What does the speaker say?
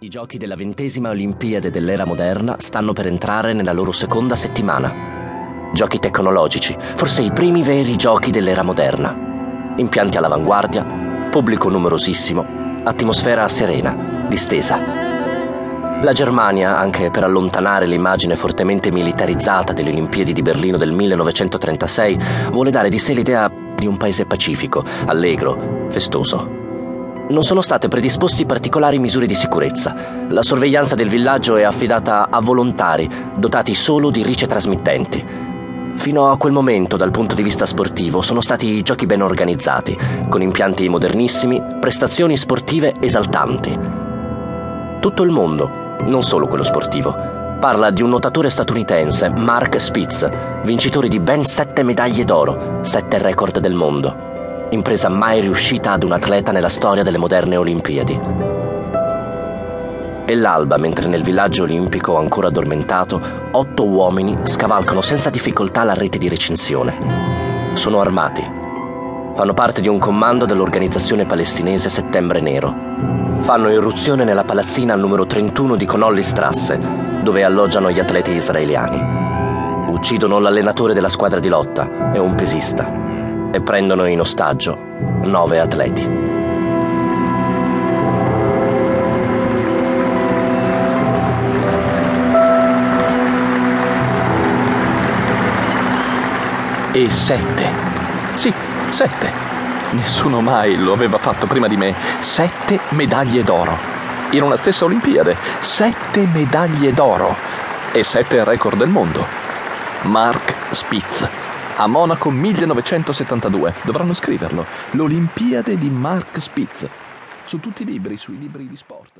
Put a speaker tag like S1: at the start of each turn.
S1: I giochi della ventesima Olimpiade dell'era moderna stanno per entrare nella loro seconda settimana. Giochi tecnologici, forse i primi veri giochi dell'era moderna. Impianti all'avanguardia, pubblico numerosissimo, atmosfera serena, distesa. La Germania, anche per allontanare l'immagine fortemente militarizzata delle Olimpiadi di Berlino del 1936, vuole dare di sé l'idea di un paese pacifico, allegro, festoso non sono state predisposti particolari misure di sicurezza. La sorveglianza del villaggio è affidata a volontari, dotati solo di rice trasmittenti. Fino a quel momento, dal punto di vista sportivo, sono stati giochi ben organizzati, con impianti modernissimi, prestazioni sportive esaltanti. Tutto il mondo, non solo quello sportivo, parla di un nuotatore statunitense, Mark Spitz, vincitore di ben sette medaglie d'oro, sette record del mondo impresa mai riuscita ad un atleta nella storia delle moderne Olimpiadi. E l'alba, mentre nel villaggio olimpico ancora addormentato, otto uomini scavalcano senza difficoltà la rete di recinzione. Sono armati. Fanno parte di un comando dell'organizzazione palestinese Settembre Nero. Fanno irruzione nella palazzina numero 31 di Conolly Strasse, dove alloggiano gli atleti israeliani. Uccidono l'allenatore della squadra di lotta e un pesista e prendono in ostaggio nove atleti.
S2: E sette. Sì, sette. Nessuno mai lo aveva fatto prima di me. Sette medaglie d'oro. In una stessa Olimpiade. Sette medaglie d'oro. E sette record del mondo. Mark Spitz a Monaco 1972. Dovranno scriverlo. L'Olimpiade di Mark Spitz. Su tutti i libri, sui libri di sport.